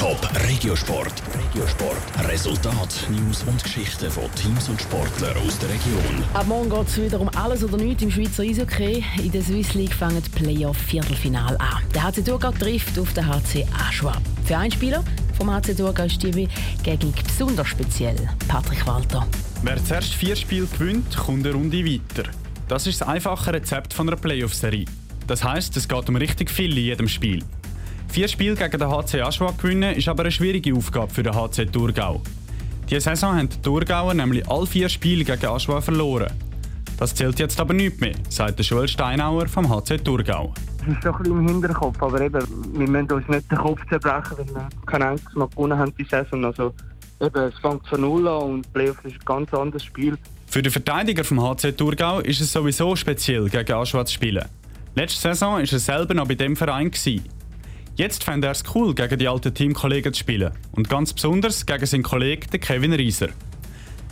Top Regiosport. Regiosport. Resultat, News und Geschichten von Teams und Sportlern aus der Region. Ab morgen geht es wieder um alles oder nichts im Schweizer Eishockey. In der Swiss League fangen die Playoff-Viertelfinal an. Der HC Thurgau trifft auf den HC Aschua. Für einen Spieler vom HC Thurgau ist die gegen besonders speziell. Patrick Walter. Wer zuerst vier Spiele gewinnt, kommt eine Runde weiter. Das ist das einfache Rezept von einer Playoff-Serie. Das heisst, es geht um richtig viel in jedem Spiel. Vier Spiele gegen den HC Aschua gewinnen ist aber eine schwierige Aufgabe für den HC Thurgau. Diese Saison haben die Thurgauer nämlich alle vier Spiele gegen Aschua verloren. Das zählt jetzt aber nicht mehr, sagt der Joel Steinauer vom HC Thurgau. Es ist schon ein bisschen im Hinterkopf, aber eben, wir müssen uns nicht den Kopf zerbrechen, weil wir kein einziges Mal gewonnen haben die Saison. Also eben, es fängt von Null an und Playoff ist ein ganz anderes Spiel. Für den Verteidiger vom HC Thurgau ist es sowieso speziell, gegen Aschua zu spielen. Letzte Saison war er selber noch bei dem Verein. Gewesen. Jetzt fände er es cool, gegen die alten Teamkollegen zu spielen. Und ganz besonders gegen seinen Kollegen Kevin Rieser.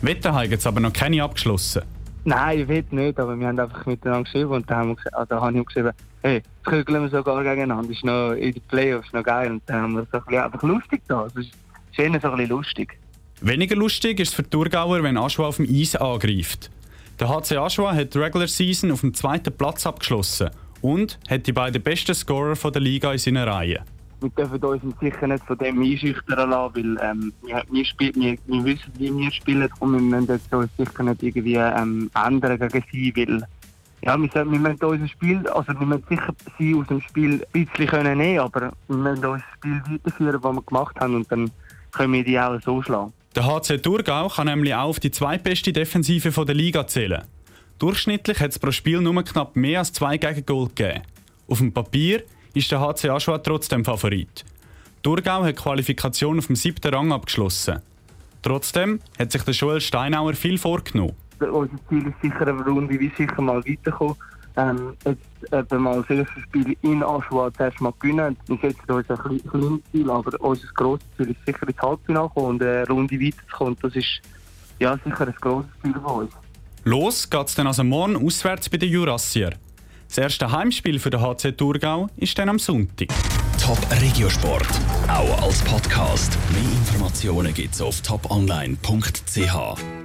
Wetten haben jetzt aber noch keine abgeschlossen. Nein, ich will nicht, aber wir haben einfach miteinander geschrieben und da haben wir, also habe ich geschrieben, hey, kügeln wir sogar gegeneinander, das ist noch in den Playoffs noch geil und dann haben wir es ein bisschen einfach lustig da. Das ist schön, so ein bisschen lustig. Weniger lustig ist es für die Thurgauer, wenn Aschua auf dem Eis angreift. Der HC Aschua hat die Regular Season auf dem zweiten Platz abgeschlossen und hat die beiden besten Scorer der Liga in seiner Reihe. Wir dürfen uns sicher nicht von dem einschüchtern lassen, weil ähm, wir, wir, spiel, wir, wir, wissen, wie wir spielen und wir müssen uns sicher nicht irgendwie ähm, ändern gegen sie, weil ja, wir, wir müssen unser Spiel, also wir müssen sicher sie aus dem Spiel ein bisschen können nehmen, aber wir müssen unser Spiel weiterführen, was wir gemacht haben und dann können wir die auch so schlagen. Der HC Thurgau kann nämlich auch auf die zweitbeste Defensive der Liga zählen. Durchschnittlich hat es pro Spiel nur knapp mehr als zwei Gegengol gegeben. Auf dem Papier ist der HC Aschua trotzdem Favorit. Thurgau hat die Qualifikation auf dem siebten Rang abgeschlossen. Trotzdem hat sich der Joel Steinauer viel vorgenommen. Unser Ziel ist sicher eine Runde wie sicher mal weiterkommen. Ähm, jetzt eben mal das erste Spiel in Aschua zuerst mal gewinnen. Wir setzen uns ein kleines Ziel, aber unser grosses Ziel ist sicher ins Halbfinale kommen und eine Runde weiterzukommen. Das ist ja sicher ein grosses Ziel von uns. Los geht's dann also morgen auswärts bei den Jurassier. Das erste Heimspiel für den HC Thurgau ist dann am Sonntag. Top Regiosport, auch als Podcast. Mehr Informationen gibt's auf toponline.ch.